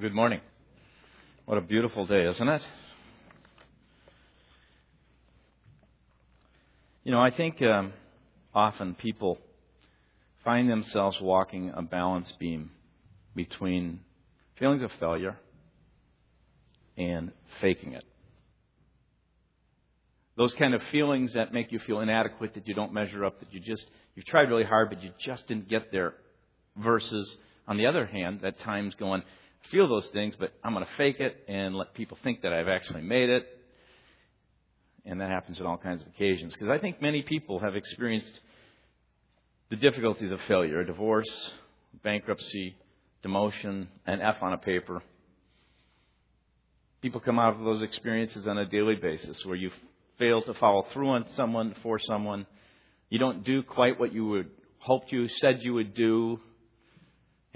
Good morning. What a beautiful day, isn't it? You know, I think um, often people find themselves walking a balance beam between feelings of failure and faking it. Those kind of feelings that make you feel inadequate, that you don't measure up, that you just, you've tried really hard, but you just didn't get there. Versus, on the other hand, that time's going, feel those things, but I'm going to fake it and let people think that I've actually made it. And that happens on all kinds of occasions. Because I think many people have experienced the difficulties of failure a divorce, bankruptcy, demotion, an F on a paper. People come out of those experiences on a daily basis where you fail to follow through on someone, for someone. You don't do quite what you would hoped you said you would do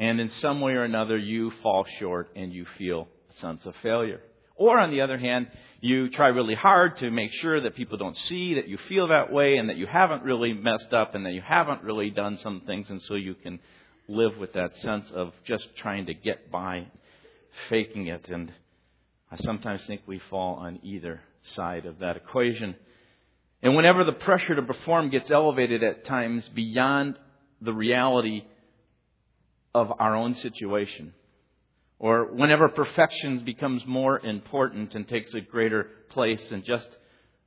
and in some way or another you fall short and you feel a sense of failure. Or on the other hand, you try really hard to make sure that people don't see that you feel that way and that you haven't really messed up and that you haven't really done some things and so you can live with that sense of just trying to get by, faking it. And I sometimes think we fall on either side of that equation. And whenever the pressure to perform gets elevated at times beyond the reality of our own situation. Or whenever perfection becomes more important and takes a greater place than just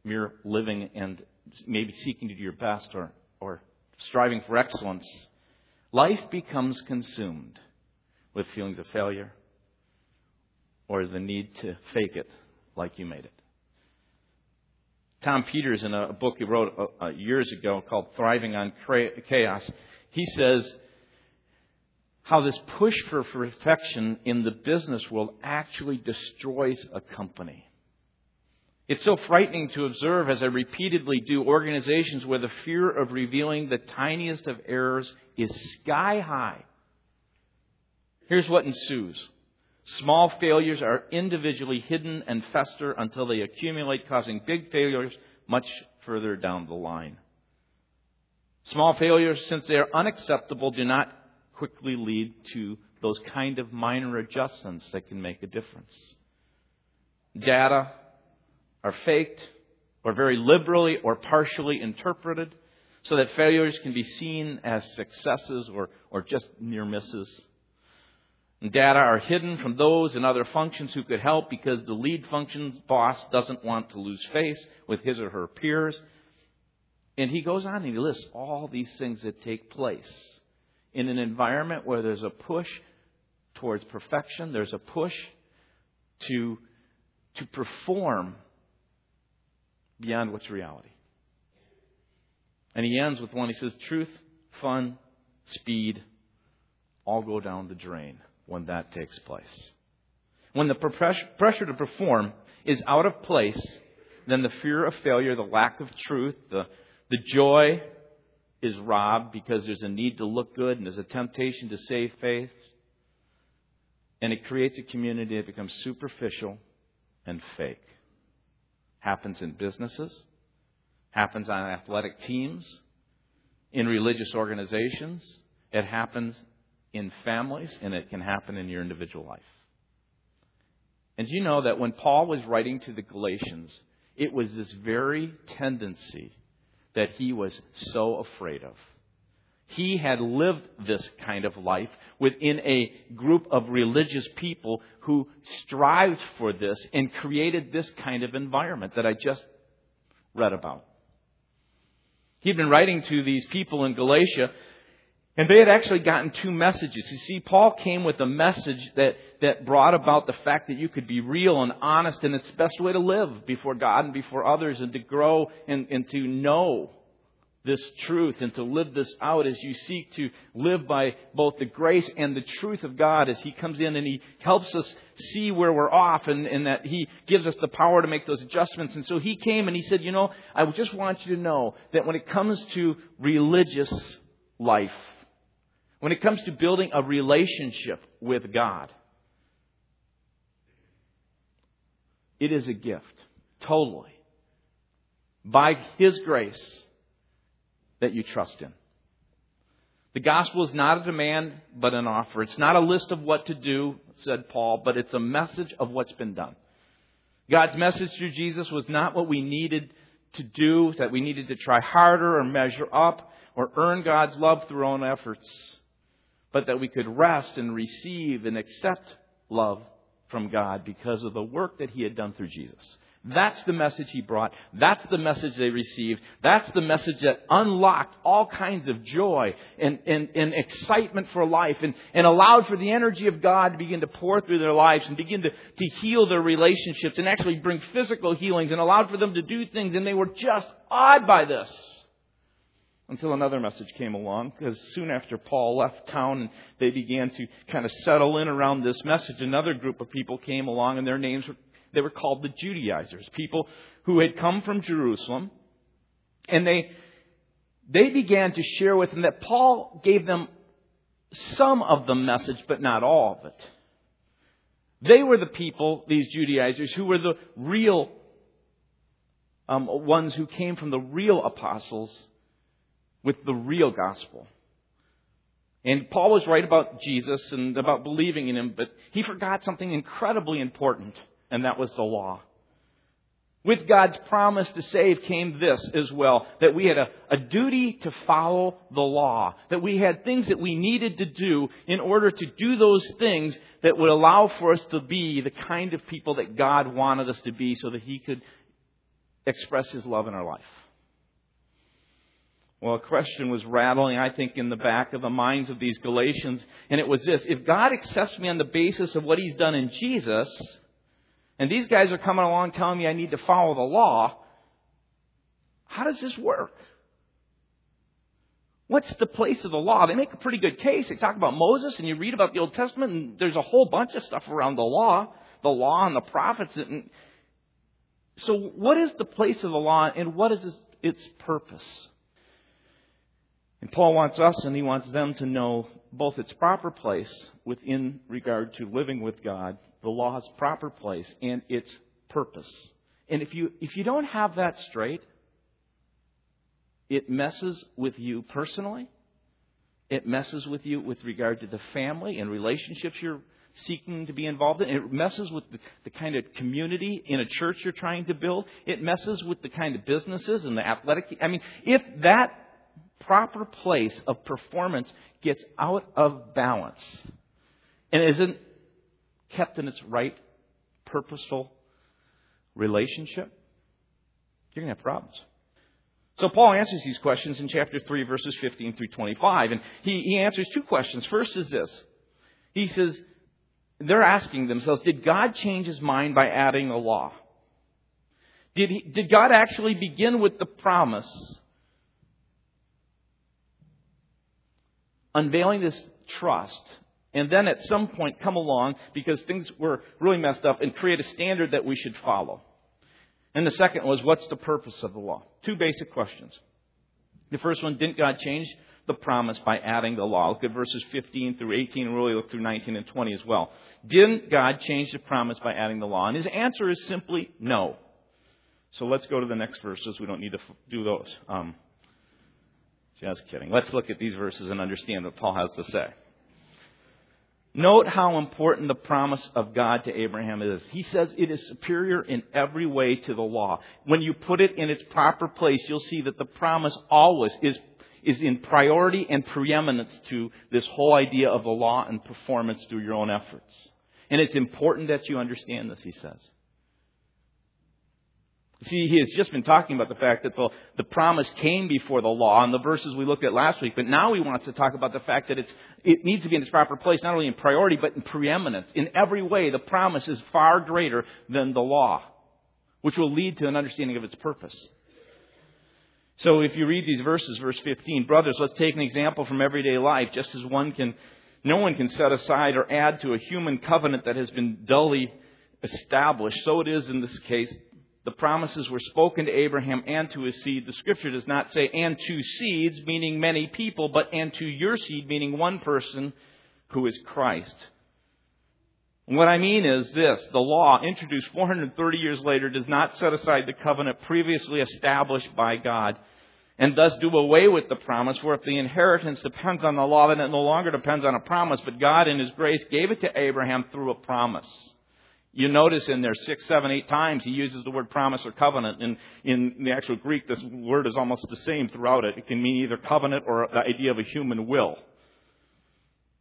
mere living and maybe seeking to do your best or, or striving for excellence, life becomes consumed with feelings of failure or the need to fake it like you made it. Tom Peters, in a book he wrote uh, uh years ago called Thriving on Chaos, he says how this push for perfection in the business world actually destroys a company. It's so frightening to observe, as I repeatedly do, organizations where the fear of revealing the tiniest of errors is sky high. Here's what ensues. Small failures are individually hidden and fester until they accumulate, causing big failures much further down the line. Small failures, since they are unacceptable, do not quickly lead to those kind of minor adjustments that can make a difference. Data are faked or very liberally or partially interpreted so that failures can be seen as successes or, or just near misses. Data are hidden from those in other functions who could help because the lead function's boss doesn't want to lose face with his or her peers. And he goes on and he lists all these things that take place in an environment where there's a push towards perfection, there's a push to, to perform beyond what's reality. And he ends with one. He says, Truth, fun, speed all go down the drain when that takes place. When the pressure to perform is out of place, then the fear of failure, the lack of truth, the, the joy is robbed because there's a need to look good and there's a temptation to save face. And it creates a community that becomes superficial and fake. Happens in businesses, happens on athletic teams, in religious organizations, it happens in families, and it can happen in your individual life. And you know that when Paul was writing to the Galatians, it was this very tendency that he was so afraid of. He had lived this kind of life within a group of religious people who strived for this and created this kind of environment that I just read about. He'd been writing to these people in Galatia, and they had actually gotten two messages. You see, Paul came with a message that, that brought about the fact that you could be real and honest, and it's the best way to live before God and before others, and to grow and, and to know this truth and to live this out as you seek to live by both the grace and the truth of God as He comes in and He helps us see where we're off and, and, that He gives us the power to make those adjustments. And so He came and He said, You know, I just want you to know that when it comes to religious life, when it comes to building a relationship with God, it is a gift, totally. By His grace that you trust in. The gospel is not a demand, but an offer. It's not a list of what to do, said Paul, but it's a message of what's been done. God's message through Jesus was not what we needed to do, that we needed to try harder or measure up or earn God's love through our own efforts, but that we could rest and receive and accept love from God because of the work that He had done through Jesus. That's the message he brought. That's the message they received. That's the message that unlocked all kinds of joy and, and, and excitement for life and, and allowed for the energy of God to begin to pour through their lives and begin to, to heal their relationships and actually bring physical healings and allowed for them to do things. And they were just awed by this. Until another message came along, because soon after Paul left town and they began to kind of settle in around this message, another group of people came along and their names were they were called the Judaizers, people who had come from Jerusalem. And they, they began to share with them that Paul gave them some of the message, but not all of it. They were the people, these Judaizers, who were the real um, ones who came from the real apostles with the real gospel. And Paul was right about Jesus and about believing in him, but he forgot something incredibly important and that was the law. With God's promise to save came this as well that we had a, a, duty to follow the law, that we had things that we needed to do in order to do those things that would allow for us to be the kind of people that God wanted us to be so that He could express His love in our life. Well, a question was rattling, I think, in the back of the minds of these Galatians, and it was this If God accepts me on the basis of what He's done in Jesus, and these guys are coming along telling me I need to follow the law. How does this work? What's the place of the law? They make a pretty good case. They talk about Moses, and you read about the Old Testament, and there's a whole bunch of stuff around the law, the law and the prophets. And so, what is the place of the law, and what is its purpose? And Paul wants us, and he wants them to know both its proper place within regard to living with God the law's proper place and its purpose. And if you, if you don't have that straight, it messes with you personally. It messes with you with regard to the family and relationships you're seeking to be involved in. It messes with the, the, kind of community in a church you're trying to build. It messes with the kind of businesses and the athletic. I mean, if that proper place of performance gets out of balance and isn't kept in its right, purposeful relationship, you're going to have problems. So Paul answers these questions in chapter 3, verses 15 through 25. And he, he answers two questions. First is this. He says, they're asking themselves, did God change his mind by adding a law? Did, he, did God actually begin with the promise, unveiling this trust and then at some point come along because things were really messed up and create a standard that we should follow. And the second was, what's the purpose of the law? Two basic questions. The first one, didn't God change the promise by adding the law? Look at verses 15 through 18 and really look through 19 and 20 as well. Didn't God change the promise by adding the law? And his answer is simply no. So let's go to the next verses. We don't need to do those. Um, just kidding. Let's look at these verses and understand what Paul has to say. Note how important the promise of God to Abraham is. He says it is superior in every way to the law. When you put it in its proper place, you'll see that the promise always is, is in priority and preeminence to this whole idea of the law and performance through your own efforts. And it's important that you understand this, he says. See, he has just been talking about the fact that the, the promise came before the law in the verses we looked at last week, but now he wants to talk about the fact that it's, it needs to be in its proper place, not only in priority, but in preeminence. In every way, the promise is far greater than the law, which will lead to an understanding of its purpose. So if you read these verses, verse 15, brothers, let's take an example from everyday life, just as one can, no one can set aside or add to a human covenant that has been dully established. So it is in this case the promises were spoken to Abraham and to his seed. The scripture does not say and to seeds, meaning many people, but and to your seed, meaning one person who is Christ. And what I mean is this the law, introduced 430 years later, does not set aside the covenant previously established by God. and thus do away with the promise. For if the inheritance depends on the law, then it no longer depends on a promise, but God in His grace gave it to Abraham through a promise. You notice in there six, seven, eight times he uses the word promise or covenant. And in the actual Greek, this word is almost the same throughout it. It can mean either covenant or the idea of a human will.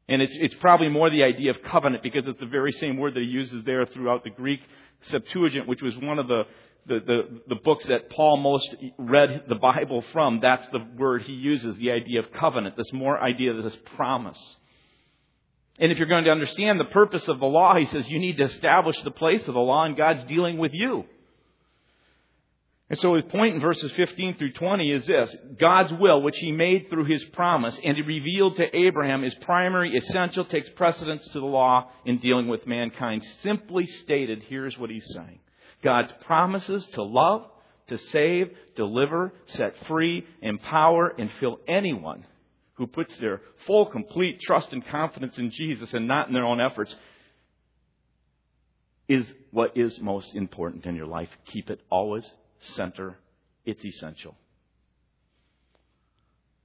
And it's, it's probably more the idea of covenant because it's the very same word that he uses there throughout the Greek Septuagint, which was one of the, the, the, the books that Paul most read the Bible from. That's the word he uses, the idea of covenant, this more idea of this promise. And if you're going to understand the purpose of the law, he says you need to establish the place of the law, and God's dealing with you. And so his point in verses 15 through 20 is this God's will, which he made through his promise and he revealed to Abraham, is primary, essential, takes precedence to the law in dealing with mankind. Simply stated, here's what he's saying God's promises to love, to save, deliver, set free, empower, and fill anyone who puts their full, complete trust and confidence in Jesus and not in their own efforts is what is most important in your life. Keep it always center. It's essential.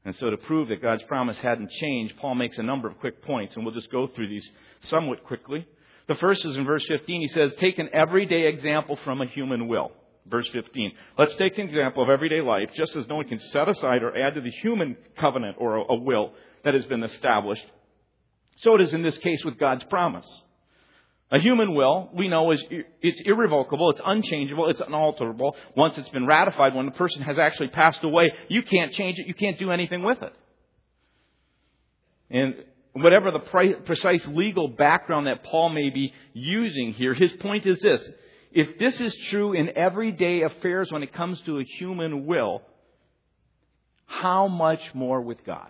And so to prove that God's promise hadn't changed, Paul makes a number of quick points, and we'll just go through these somewhat quickly. The first is in verse 15. He says, Take an everyday example from a human will. Verse 15. Let's take an example of everyday life, just as no one can set aside or add to the human covenant or a, will that has been established. So it is in this case with God's promise. A human will, we know, is it's irrevocable, it's unchangeable, it's unalterable. Once it's been ratified, when the person has actually passed away, you can't change it, you can't do anything with it. And whatever the precise legal background that Paul may be using here, his point is this if this is true in everyday affairs when it comes to a human will, how much more with God?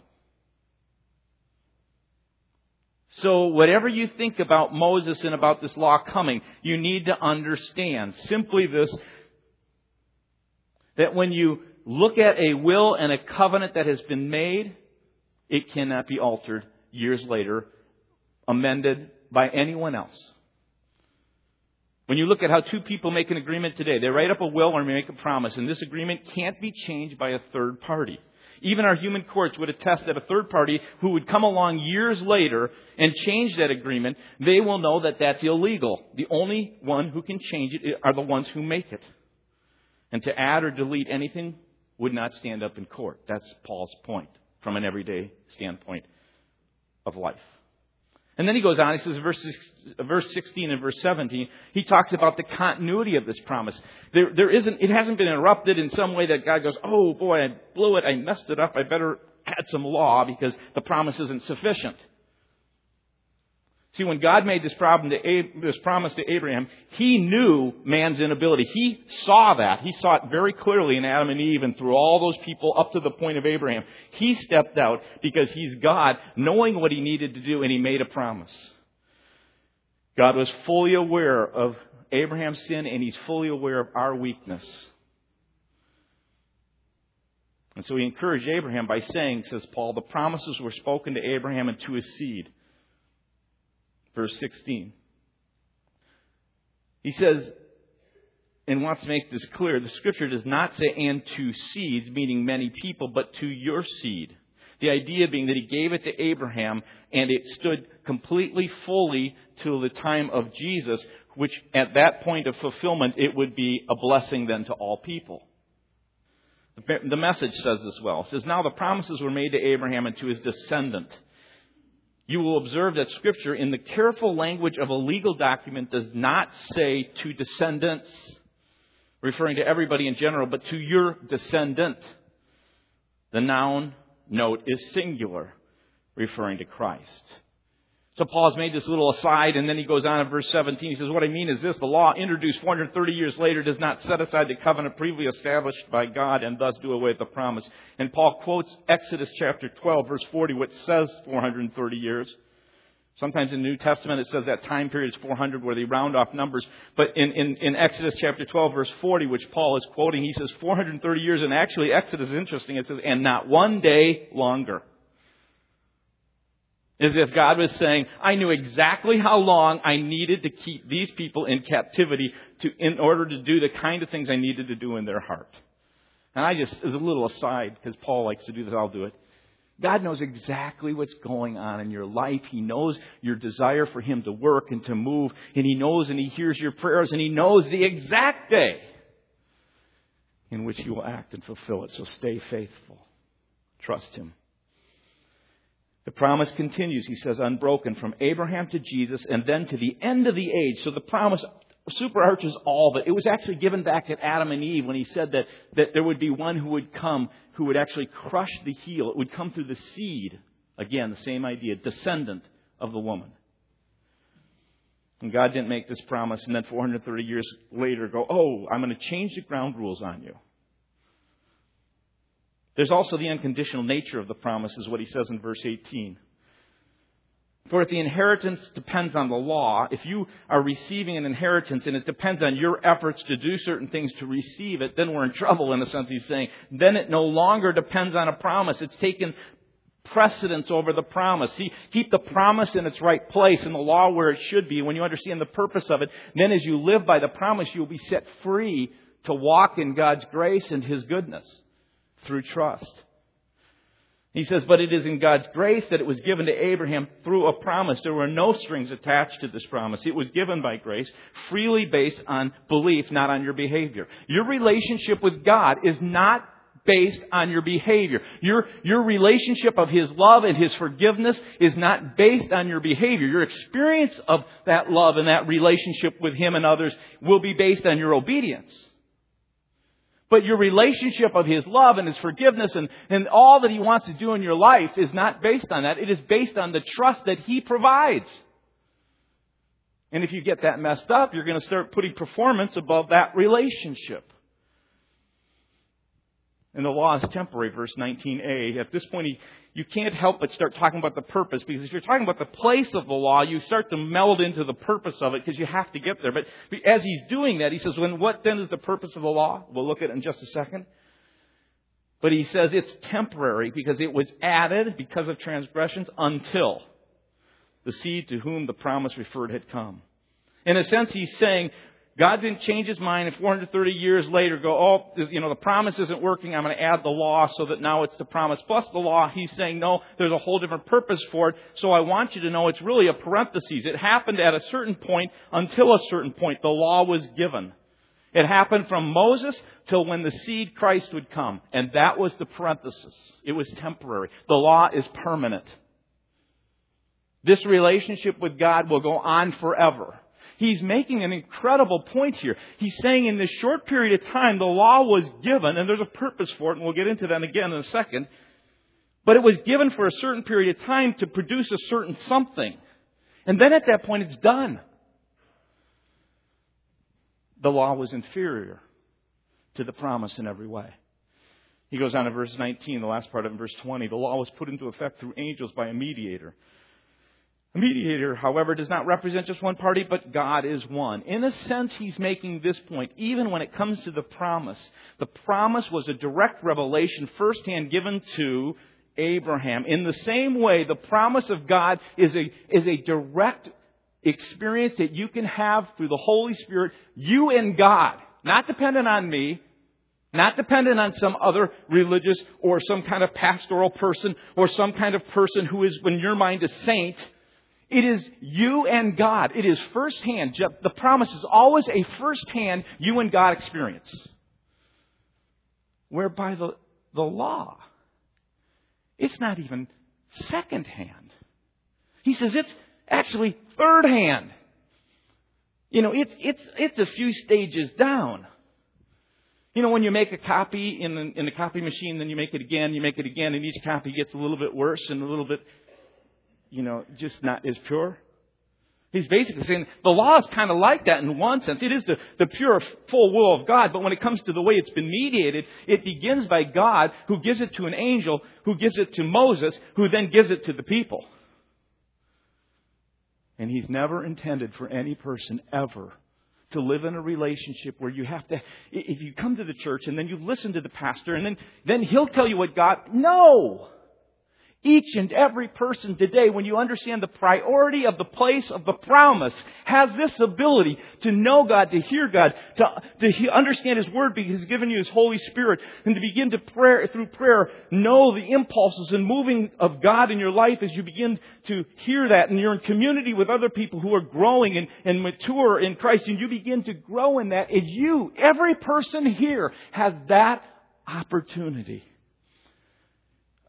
So, whatever you think about Moses and about this law coming, you need to understand simply this that when you look at a will and a covenant that has been made, it cannot be altered years later, amended by anyone else. When you look at how two people make an agreement today, they write up a will or make a promise, and this agreement can't be changed by a third party. Even our human courts would attest that a third party who would come along years later and change that agreement, they will know that that's illegal. The only one who can change it are the ones who make it. And to add or delete anything would not stand up in court. That's Paul's point from an everyday standpoint of life. And then he goes on, he says, verse, verse 16 and verse 17, he talks about the continuity of this promise. There, there isn't, it hasn't been interrupted in some way that God goes, oh boy, I blew it, I messed it up, I better add some law because the promise isn't sufficient. See, when God made this, to, this promise to Abraham, He knew man's inability. He saw that. He saw it very clearly in Adam and Eve and through all those people up to the point of Abraham. He stepped out because He's God, knowing what He needed to do, and He made a promise. God was fully aware of Abraham's sin, and He's fully aware of our weakness. And so He encouraged Abraham by saying, says Paul, the promises were spoken to Abraham and to his seed verse 16. He says, and wants to make this clear, the scripture does not say, and to seeds, meaning many people, but to your seed. The idea being that he gave it to Abraham and it stood completely fully till the time of Jesus, which at that point of fulfillment, it would be a blessing then to all people. The message says this well. It says, Now the promises were made to Abraham and to his descendant you will observe that Scripture, in the careful language of a legal document, does not say to descendants, referring to everybody in general, but to your descendant. The noun note is singular, referring to Christ. So Paul's made this little aside, and then he goes on in verse 17. He says, What I mean is this the law introduced 430 years later does not set aside the covenant previously established by God and thus do away with the promise. And Paul quotes Exodus chapter 12, verse 40, which says 430 years. Sometimes in the New Testament it says that time period is 400 where they round off numbers. But in, in, in Exodus chapter 12 verse 40, which Paul is quoting, he says 430 years. And actually Exodus is interesting. It says, and not one day longer. As if God was saying, I knew exactly how long I needed to keep these people in captivity to, in order to do the kind of things I needed to do in their heart. And I just, as a little aside, because Paul likes to do this, I'll do it. God knows exactly what's going on in your life. He knows your desire for Him to work and to move. And He knows and He hears your prayers and He knows the exact day in which you will act and fulfill it. So stay faithful. Trust Him. The promise continues, he says, unbroken from Abraham to Jesus and then to the end of the age. So the promise superarches all it. It was actually given back at Adam and Eve when he said that, that there would be one who would come who would actually crush the heel. It would come through the seed. Again, the same idea, descendant of the woman. And God didn't make this promise and then 430 years later go, oh, I'm going to change the ground rules on you. There's also the unconditional nature of the promise, is what he says in verse 18. For if the inheritance depends on the law, if you are receiving an inheritance and it depends on your efforts to do certain things to receive it, then we're in trouble in the sense he's saying. Then it no longer depends on a promise. It's taken precedence over the promise. See, keep the promise in its right place and the law where it should be. When you understand the purpose of it, then as you live by the promise, you'll be set free to walk in God's grace and His goodness through trust. He says, but it is in God's grace that it was given to Abraham through a promise. There were no strings attached to this promise. It was given by grace, freely based on belief, not on your behavior. Your relationship with God is not based on your behavior. Your, your relationship of His love and His forgiveness is not based on your behavior. Your experience of that love and that relationship with Him and others will be based on your obedience. But your relationship of His love and His forgiveness and, and all that He wants to do in your life is not based on that. It is based on the trust that He provides. And if you get that messed up, you're going to start putting performance above that relationship. And the law is temporary, verse 19a. At this point, he, you can't help but start talking about the purpose, because if you're talking about the place of the law, you start to meld into the purpose of it, because you have to get there. But as he's doing that, he says, when, what then is the purpose of the law? We'll look at it in just a second. But he says it's temporary, because it was added because of transgressions until the seed to whom the promise referred had come. In a sense, he's saying God didn't change his mind and 430 years later go, oh, you know, the promise isn't working. I'm going to add the law so that now it's the promise plus the law. He's saying, no, there's a whole different purpose for it. So I want you to know it's really a parenthesis. It happened at a certain point until a certain point. The law was given. It happened from Moses till when the seed Christ would come. And that was the parenthesis. It was temporary. The law is permanent. This relationship with God will go on forever. He's making an incredible point here. He's saying in this short period of time, the law was given, and there's a purpose for it, and we'll get into that again in a second. But it was given for a certain period of time to produce a certain something. And then at that point, it's done. The law was inferior to the promise in every way. He goes on in verse 19, the last part of verse 20. The law was put into effect through angels by a mediator. A mediator, however, does not represent just one party, but God is one. In a sense, he's making this point. Even when it comes to the promise, the promise was a direct revelation firsthand given to Abraham. In the same way, the promise of God is a, is a direct experience that you can have through the Holy Spirit, you and God, not dependent on me, not dependent on some other religious or some kind of pastoral person or some kind of person who is, in your mind, a saint it is you and God. It is firsthand. The promise is always a firsthand you and God experience. Whereby the, the law, it's not even secondhand. He says it's actually third hand. You know, it's, it's, it's a few stages down. You know, when you make a copy in the, in the copy machine, then you make it again, you make it again, and each copy gets a little bit worse and a little bit you know, just not as pure? He's basically saying the law is kind of like that in one sense. It is the, the pure, full will of God, but when it comes to the way it's been mediated, it begins by God, who gives it to an angel, who gives it to Moses, who then gives it to the people. And He's never intended for any person ever to live in a relationship where you have to, if you come to the church and then you listen to the pastor and then, then he'll tell you what God, no! Each and every person today, when you understand the priority of the place of the promise, has this ability to know God, to hear God, to, to understand His Word because He's given you His Holy Spirit, and to begin to pray, through prayer, know the impulses and moving of God in your life as you begin to hear that, and you're in community with other people who are growing and, and mature in Christ, and you begin to grow in that, and you, every person here, has that opportunity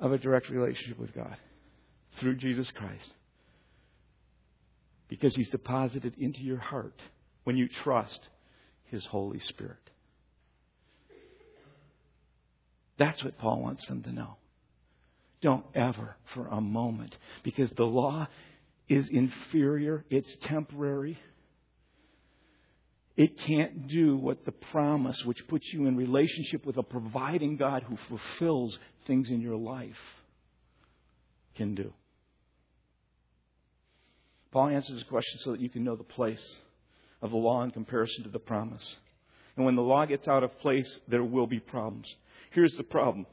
of a direct relationship with God through Jesus Christ. Because He's deposited into your heart when you trust His Holy Spirit. That's what Paul wants them to know. Don't ever for a moment, because the law is inferior, it's temporary. It can't do what the promise, which puts you in relationship with a providing God who fulfills things in your life, can do. Paul answers this question so that you can know the place of the law in comparison to the promise. And when the law gets out of place, there will be problems. Here's the problem.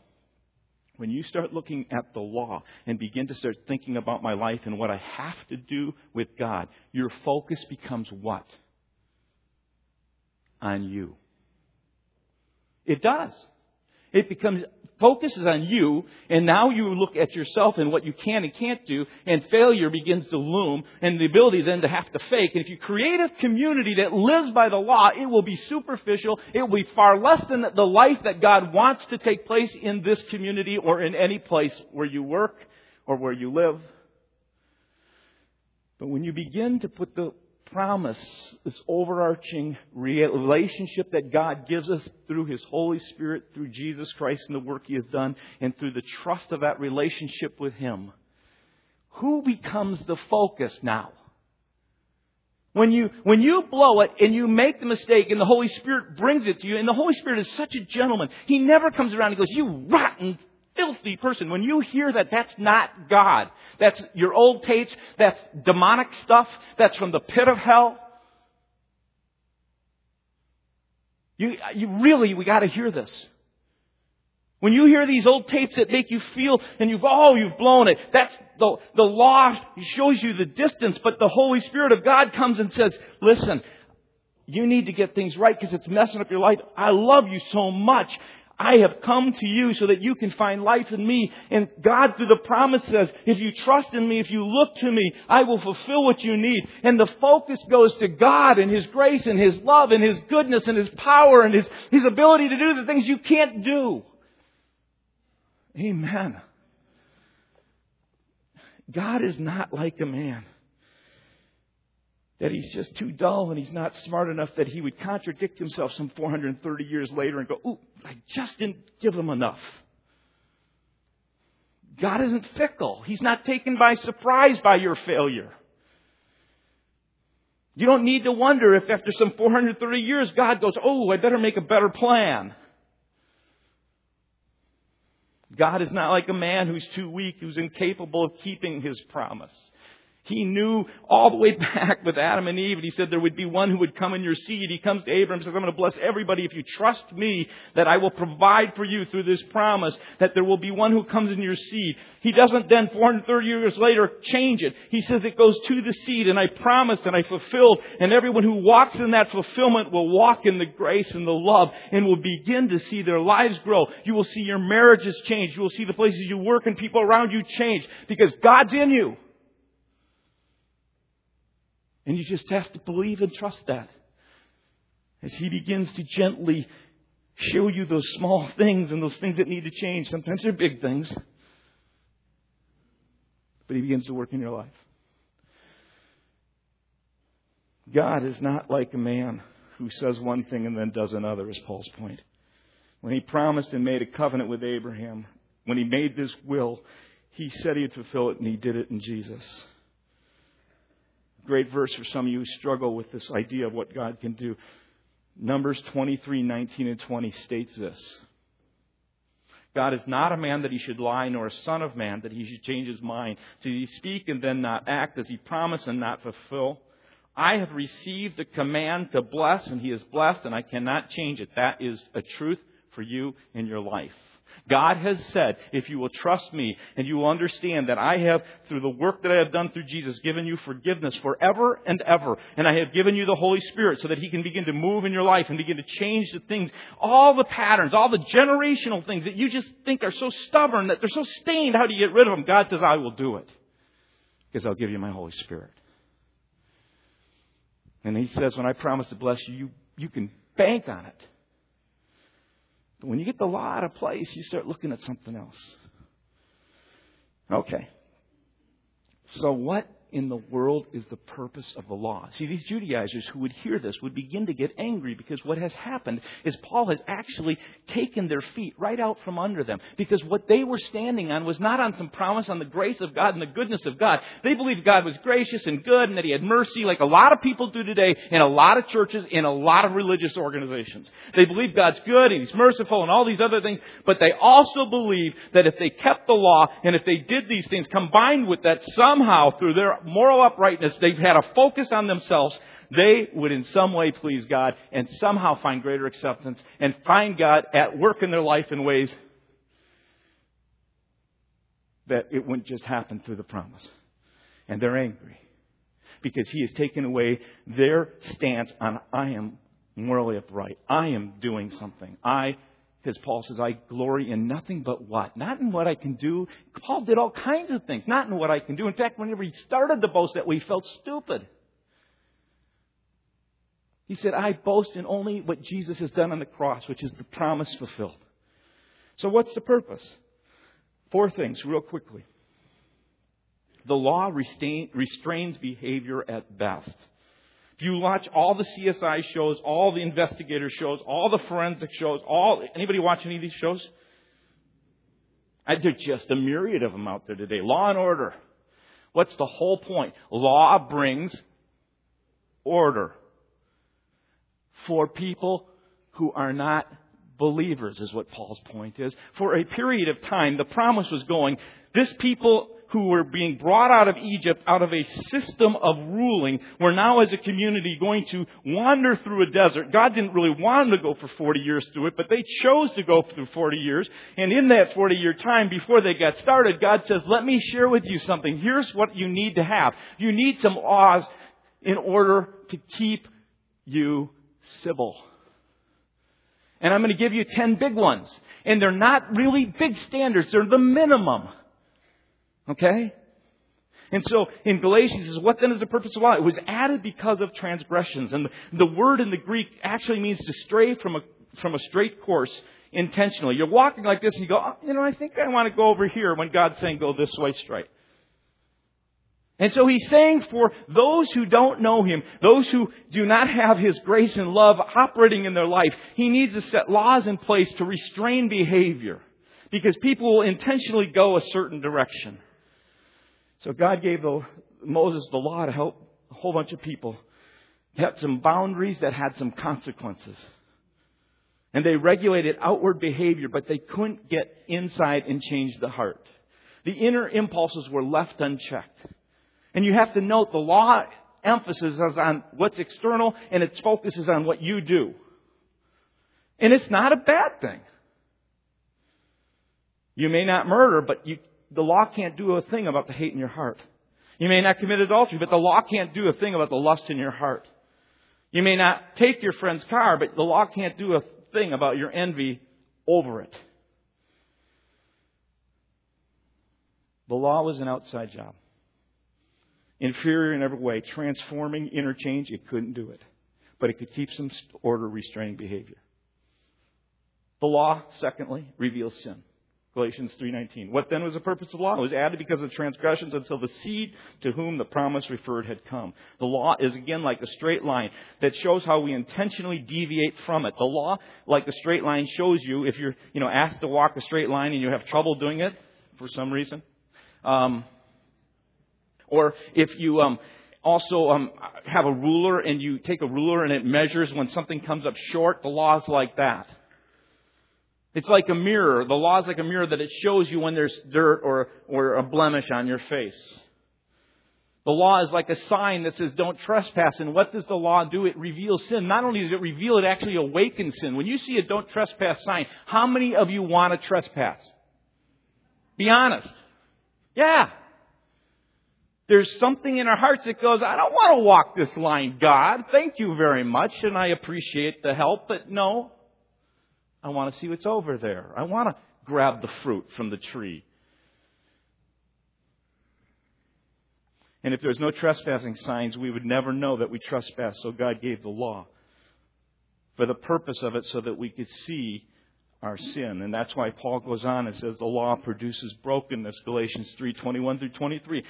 When you start looking at the law and begin to start thinking about my life and what I have to do with God, your focus becomes what? On you. It does. It becomes focuses on you, and now you look at yourself and what you can and can't do, and failure begins to loom, and the ability then to have to fake. And if you create a community that lives by the law, it will be superficial. It will be far less than the life that God wants to take place in this community or in any place where you work or where you live. But when you begin to put the promise, this overarching relationship that God gives us through His Holy Spirit, through Jesus Christ and the work He has done, and through the trust of that relationship with Him. Who becomes the focus now? When you, when you blow it and you make the mistake and the Holy Spirit brings it to you, and the Holy Spirit is such a gentleman, He never comes around and goes, you rotten filthy person. When you hear that, that's not God. That's your old tapes. That's demonic stuff. That's from the pit of hell. You, you really, we gotta hear this. When you hear these old tapes that make you feel, and you've, oh, you've blown it, that's the, the law shows you the distance, but the Holy Spirit of God comes and says, listen, you need to get things right because it's messing up your life. I love you so much. I have come to you so that you can find life in me. And God, through the promise says, if you trust in me, if you look to me, I will fulfill what you need. And the focus goes to God and His grace and His love and His goodness and His power and His, His ability to do the things you can't do. Amen. God is not like a man that he's just too dull and he's not smart enough that he would contradict himself some 430 years later and go, Ooh, I just didn't give him enough. God isn't fickle. He's not taken by surprise by your failure. You don't need to wonder if after some 430 years God goes, Oh, I better make a better plan. God is not like a man who's too weak, who's incapable of keeping his promise. He knew all the way back with Adam and Eve, and he said there would be one who would come in your seed. He comes to Abraham and says, I'm going to bless everybody if you trust me that I will provide for you through this promise, that there will be one who comes in your seed. He doesn't then 430 years later change it. He says it goes to the seed, and I promised and I fulfilled, and everyone who walks in that fulfillment will walk in the grace and the love and will begin to see their lives grow. You will see your marriages change. You will see the places you work and people around you change because God's in you. And you just have to believe and trust that. As He begins to gently show you those small things and those things that need to change. Sometimes they're big things. But He begins to work in your life. God is not like a man who says one thing and then does another, is Paul's point. When he promised and made a covenant with Abraham, when he made this will, he said he'd fulfill it, and he did it in Jesus great verse for some of you who struggle with this idea of what God can do. Numbers 23, 19, and 20 states this. God is not a man that he should lie, nor a son of man that he should change his mind. Does he speak and then not act? Does he promise and not fulfill? I have received a command to bless, and he is blessed, and I cannot change it. That is a truth for you in your life. God has said, if you will trust me and you will understand that I have, through the work that I have done through Jesus, given you forgiveness forever and ever, and I have given you the Holy Spirit so that He can begin to move in your life and begin to change the things, all the patterns, all the generational things that you just think are so stubborn, that they're so stained, how do you get rid of them? God says, I will do it. Because I'll give you my Holy Spirit. And He says, when I promise to bless you, you, you can bank on it. But when you get the law out of place, you start looking at something else. Okay. So what in the world is the purpose of the law? See, these Judaizers who would hear this would begin to get angry because what has happened is Paul has actually taken their feet right out from under them because what they were standing on was not on some promise on the grace of God and the goodness of God. They believed God was gracious and good and that He had mercy like a lot of people do today in a lot of churches, in a lot of religious organizations. They believe God's good and He's merciful and all these other things, but they also believe that if they kept the law and if they did these things combined with that somehow through their moral uprightness, they've had a focus on themselves, they would in some way please God and somehow find greater acceptance and find God at work in their life in ways that it wouldn't just happen through the promise. And they're angry because He has taken away their stance on I am morally upright. I am doing something. I because Paul says, I glory in nothing but what? Not in what I can do. Paul did all kinds of things, not in what I can do. In fact, whenever he started to boast that way, he felt stupid. He said, I boast in only what Jesus has done on the cross, which is the promise fulfilled. So what's the purpose? Four things, real quickly. The law restrains behavior at best. If you watch all the CSI shows, all the investigator shows, all the forensic shows, all anybody watch any of these shows? There's just a myriad of them out there today. Law and order. What's the whole point? Law brings order for people who are not believers, is what Paul's point is. For a period of time, the promise was going, this people who were being brought out of Egypt out of a system of ruling were now as a community going to wander through a desert. God didn't really want them to go for 40 years through it, but they chose to go through 40 years. And in that 40 year time before they got started, God says, let me share with you something. Here's what you need to have. You need some laws in order to keep you civil. And I'm going to give you 10 big ones. And they're not really big standards. They're the minimum. Okay? And so in Galatians says, what then is the purpose of law? It was added because of transgressions. And the, the word in the Greek actually means to stray from a, from a straight course intentionally. You're walking like this and you go, oh, you know, I think I want to go over here when God's saying go this way straight. And so he's saying for those who don't know him, those who do not have his grace and love operating in their life, he needs to set laws in place to restrain behavior. Because people will intentionally go a certain direction. So God gave the, Moses the law to help a whole bunch of people. They had some boundaries that had some consequences. And they regulated outward behavior, but they couldn't get inside and change the heart. The inner impulses were left unchecked. And you have to note the law emphasis is on what's external and its focus is on what you do. And it's not a bad thing. You may not murder, but you the law can't do a thing about the hate in your heart. You may not commit adultery, but the law can't do a thing about the lust in your heart. You may not take your friend's car, but the law can't do a thing about your envy over it. The law was an outside job. Inferior in every way, transforming interchange, it couldn't do it. But it could keep some order restraining behavior. The law, secondly, reveals sin. Galatians 3:19. What then was the purpose of the law? It was added because of transgressions until the seed to whom the promise referred had come. The law is again like a straight line that shows how we intentionally deviate from it. The law, like a straight line, shows you if you're, you know, asked to walk a straight line and you have trouble doing it for some reason, um, or if you um, also um, have a ruler and you take a ruler and it measures when something comes up short, the law is like that. It's like a mirror. The law is like a mirror that it shows you when there's dirt or, or a blemish on your face. The law is like a sign that says don't trespass. And what does the law do? It reveals sin. Not only does it reveal, it actually awakens sin. When you see a don't trespass sign, how many of you want to trespass? Be honest. Yeah. There's something in our hearts that goes, I don't want to walk this line, God. Thank you very much, and I appreciate the help, but no. I want to see what's over there. I want to grab the fruit from the tree. And if there's no trespassing signs, we would never know that we trespass. So God gave the law for the purpose of it so that we could see our sin. And that's why Paul goes on and says the law produces brokenness, Galatians 3:21 through 23.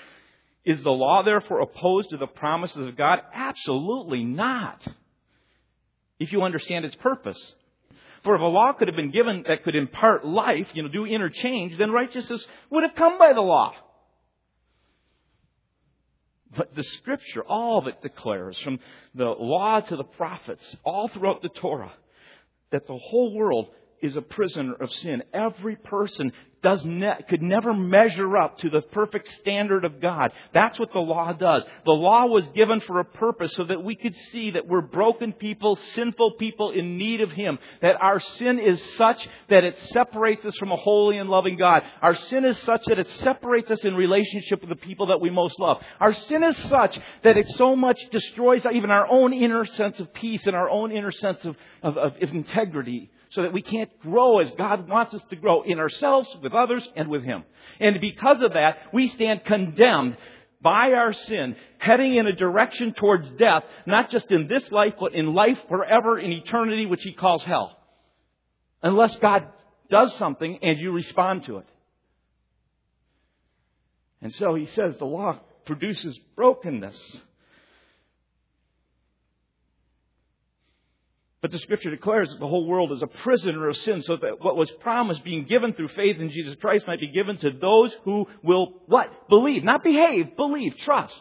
Is the law therefore opposed to the promises of God? Absolutely not. If you understand its purpose. For if a law could have been given that could impart life, you know, do interchange, then righteousness would have come by the law. But the scripture, all it declares, from the law to the prophets, all throughout the Torah, that the whole world is a prisoner of sin. Every person does ne- could never measure up to the perfect standard of God. That's what the law does. The law was given for a purpose so that we could see that we're broken people, sinful people in need of Him. That our sin is such that it separates us from a holy and loving God. Our sin is such that it separates us in relationship with the people that we most love. Our sin is such that it so much destroys even our own inner sense of peace and our own inner sense of, of, of integrity so that we can't grow as God wants us to grow in ourselves, with others, and with Him. And because of that, we stand condemned by our sin, heading in a direction towards death, not just in this life, but in life forever in eternity, which He calls hell. Unless God does something and you respond to it. And so He says the law produces brokenness. But the scripture declares that the whole world is a prisoner of sin, so that what was promised being given through faith in Jesus Christ might be given to those who will what? Believe. Not behave, believe, trust.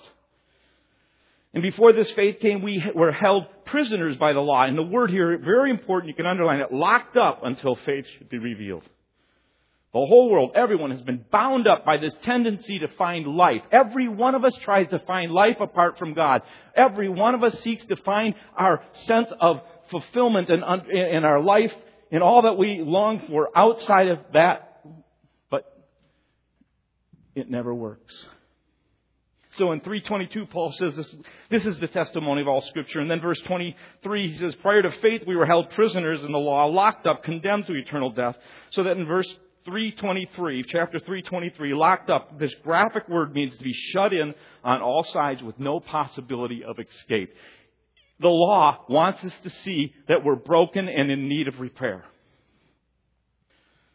And before this faith came, we were held prisoners by the law. And the word here, very important, you can underline it, locked up until faith should be revealed. The whole world, everyone has been bound up by this tendency to find life. Every one of us tries to find life apart from God. Every one of us seeks to find our sense of fulfillment in, in our life, in all that we long for outside of that, but it never works. So in 322, Paul says this, this is the testimony of all scripture. And then verse 23, he says, prior to faith, we were held prisoners in the law, locked up, condemned to eternal death. So that in verse 323, chapter 323, locked up, this graphic word means to be shut in on all sides with no possibility of escape the law wants us to see that we're broken and in need of repair.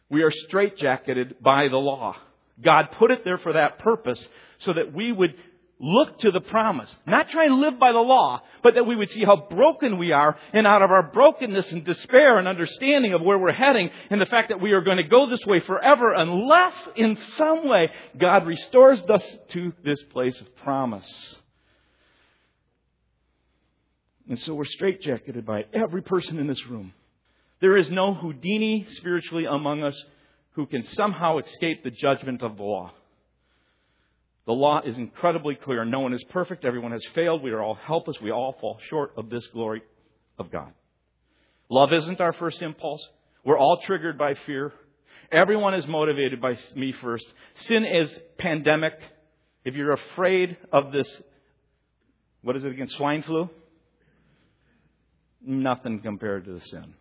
We are straitjacketed by the law. God put it there for that purpose so that we would look to the promise. Not try and live by the law, but that we would see how broken we are and out of our brokenness and despair and understanding of where we're heading and the fact that we are going to go this way forever unless in some way God restores us to this place of promise. And so we're straitjacketed by every person in this room. There is no Houdini spiritually among us who can somehow escape the judgment of the law. The law is incredibly clear. No one is perfect. Everyone has failed. We are all helpless. We all fall short of this glory of God. Love isn't our first impulse. We're all triggered by fear. Everyone is motivated by me first. Sin is pandemic. If you're afraid of this, what is it again? Swine flu? Nothing compared to the sin.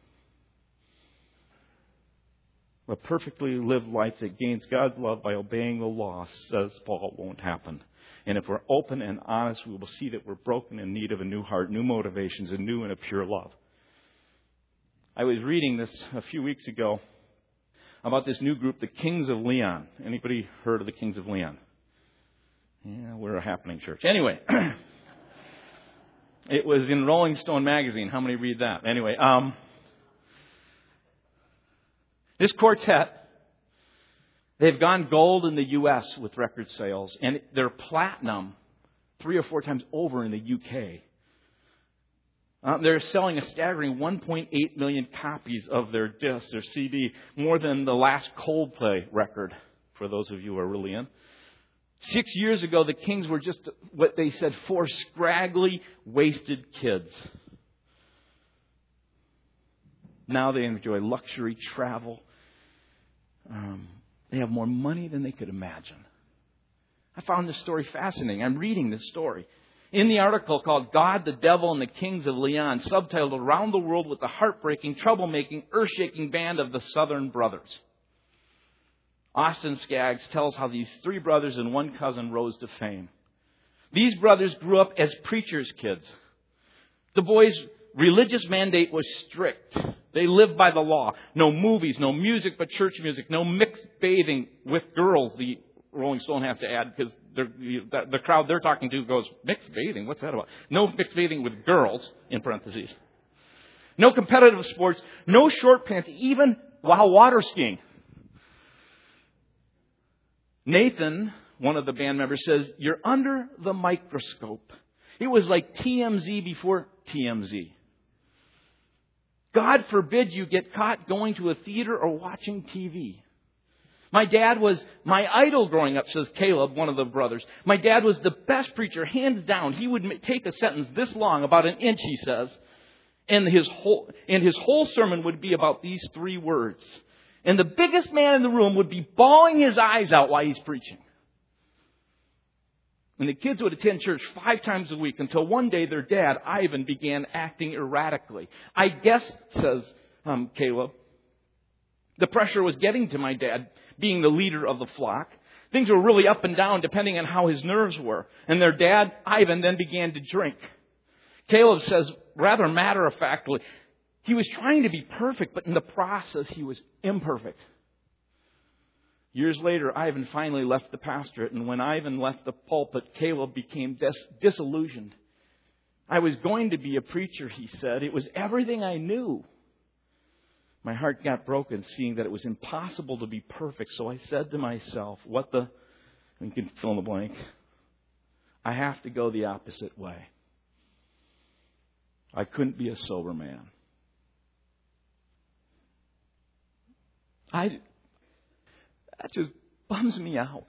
A perfectly lived life that gains God's love by obeying the law, says Paul, won't happen. And if we're open and honest, we will see that we're broken in need of a new heart, new motivations, a new and a pure love. I was reading this a few weeks ago about this new group, the Kings of Leon. Anybody heard of the Kings of Leon? Yeah, we're a happening church. Anyway, It was in Rolling Stone magazine. How many read that? Anyway, um, this quartet, they've gone gold in the U.S. with record sales, and they're platinum three or four times over in the U.K. Uh, they're selling a staggering 1.8 million copies of their disc, their CD, more than the last Coldplay record, for those of you who are really in. Six years ago, the Kings were just what they said four scraggly, wasted kids. Now they enjoy luxury travel. Um, they have more money than they could imagine. I found this story fascinating. I'm reading this story. In the article called God, the Devil, and the Kings of Leon, subtitled Around the World with the Heartbreaking, Troublemaking, Earth Shaking Band of the Southern Brothers. Austin Scaggs tells how these three brothers and one cousin rose to fame. These brothers grew up as preachers' kids. The boys' religious mandate was strict. They lived by the law. No movies, no music but church music, no mixed bathing with girls, the Rolling Stone has to add, because the crowd they're talking to goes, mixed bathing? What's that about? No mixed bathing with girls, in parentheses. No competitive sports, no short pants, even while water skiing. Nathan, one of the band members, says, You're under the microscope. It was like TMZ before TMZ. God forbid you get caught going to a theater or watching TV. My dad was my idol growing up, says Caleb, one of the brothers. My dad was the best preacher, hands down. He would take a sentence this long, about an inch, he says, and his whole, and his whole sermon would be about these three words. And the biggest man in the room would be bawling his eyes out while he's preaching. And the kids would attend church five times a week until one day their dad, Ivan, began acting erratically. I guess, says um, Caleb, the pressure was getting to my dad, being the leader of the flock. Things were really up and down depending on how his nerves were. And their dad, Ivan, then began to drink. Caleb says, rather matter of factly, he was trying to be perfect, but in the process, he was imperfect. Years later, Ivan finally left the pastorate, and when Ivan left the pulpit, Caleb became dis- disillusioned. I was going to be a preacher, he said. It was everything I knew. My heart got broken seeing that it was impossible to be perfect, so I said to myself, What the? You can fill in the blank. I have to go the opposite way. I couldn't be a sober man. I, that just bums me out.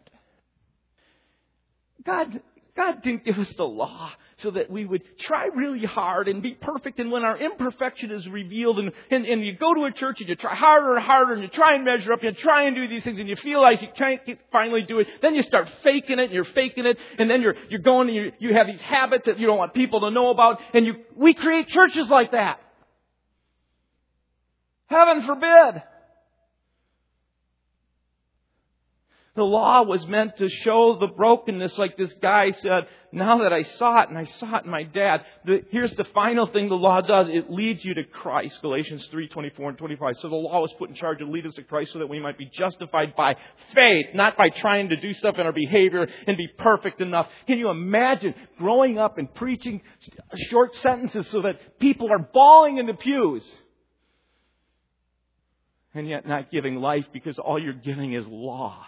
God, God didn't give us the law so that we would try really hard and be perfect. And when our imperfection is revealed, and, and, and you go to a church and you try harder and harder and you try and measure up, and you try and do these things, and you feel like you can't finally do it, then you start faking it and you're faking it, and then you're, you're going and you, you have these habits that you don't want people to know about, and you, we create churches like that. Heaven forbid. The law was meant to show the brokenness, like this guy said. Now that I saw it, and I saw it in my dad, the, here's the final thing the law does. It leads you to Christ. Galatians 3, 24 and 25. So the law was put in charge to lead us to Christ so that we might be justified by faith, not by trying to do stuff in our behavior and be perfect enough. Can you imagine growing up and preaching short sentences so that people are bawling in the pews? And yet not giving life because all you're giving is law.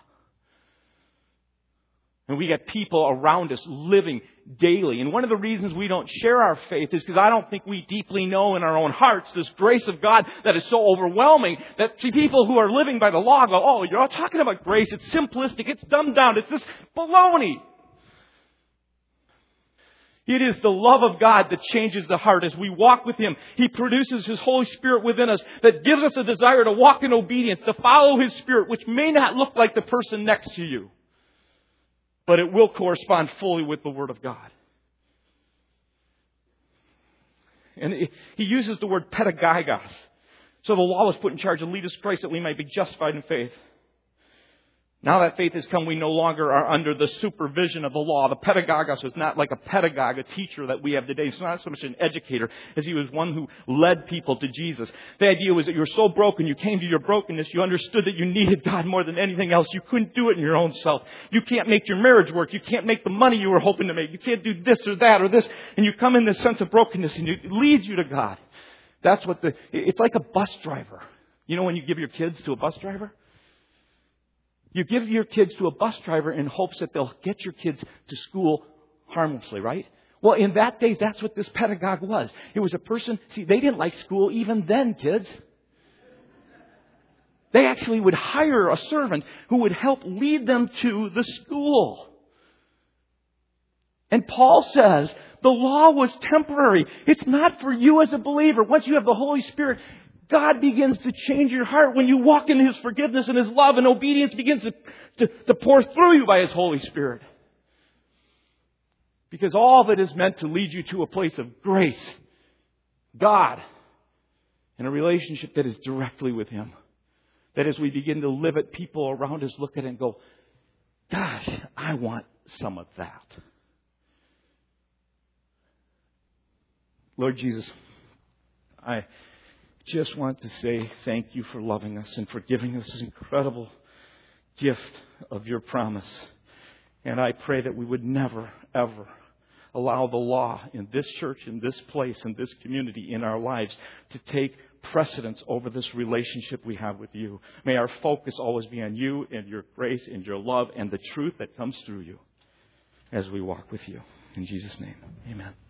And we got people around us living daily. And one of the reasons we don't share our faith is because I don't think we deeply know in our own hearts this grace of God that is so overwhelming that see, people who are living by the law go, oh, you're all talking about grace. It's simplistic. It's dumbed down. It's this baloney. It is the love of God that changes the heart as we walk with Him. He produces His Holy Spirit within us that gives us a desire to walk in obedience, to follow His Spirit, which may not look like the person next to you but it will correspond fully with the Word of God. And he uses the word pedagogos. So the law was put in charge to lead us to Christ that we might be justified in faith. Now that faith has come, we no longer are under the supervision of the law. The pedagogos was not like a pedagogue, a teacher that we have today. He's not so much an educator as he was one who led people to Jesus. The idea was that you were so broken, you came to your brokenness, you understood that you needed God more than anything else. You couldn't do it in your own self. You can't make your marriage work. You can't make the money you were hoping to make. You can't do this or that or this. And you come in this sense of brokenness and it leads you to God. That's what the, it's like a bus driver. You know when you give your kids to a bus driver? You give your kids to a bus driver in hopes that they'll get your kids to school harmlessly, right? Well, in that day, that's what this pedagogue was. It was a person, see, they didn't like school even then, kids. They actually would hire a servant who would help lead them to the school. And Paul says the law was temporary. It's not for you as a believer. Once you have the Holy Spirit, God begins to change your heart when you walk in His forgiveness and His love and obedience begins to, to, to pour through you by His Holy Spirit. Because all of it is meant to lead you to a place of grace, God, and a relationship that is directly with Him. That as we begin to live it, people around us look at it and go, Gosh, I want some of that. Lord Jesus, I just want to say thank you for loving us and for giving us this incredible gift of your promise. And I pray that we would never, ever allow the law in this church, in this place, in this community, in our lives to take precedence over this relationship we have with you. May our focus always be on you and your grace and your love and the truth that comes through you as we walk with you. In Jesus' name, amen.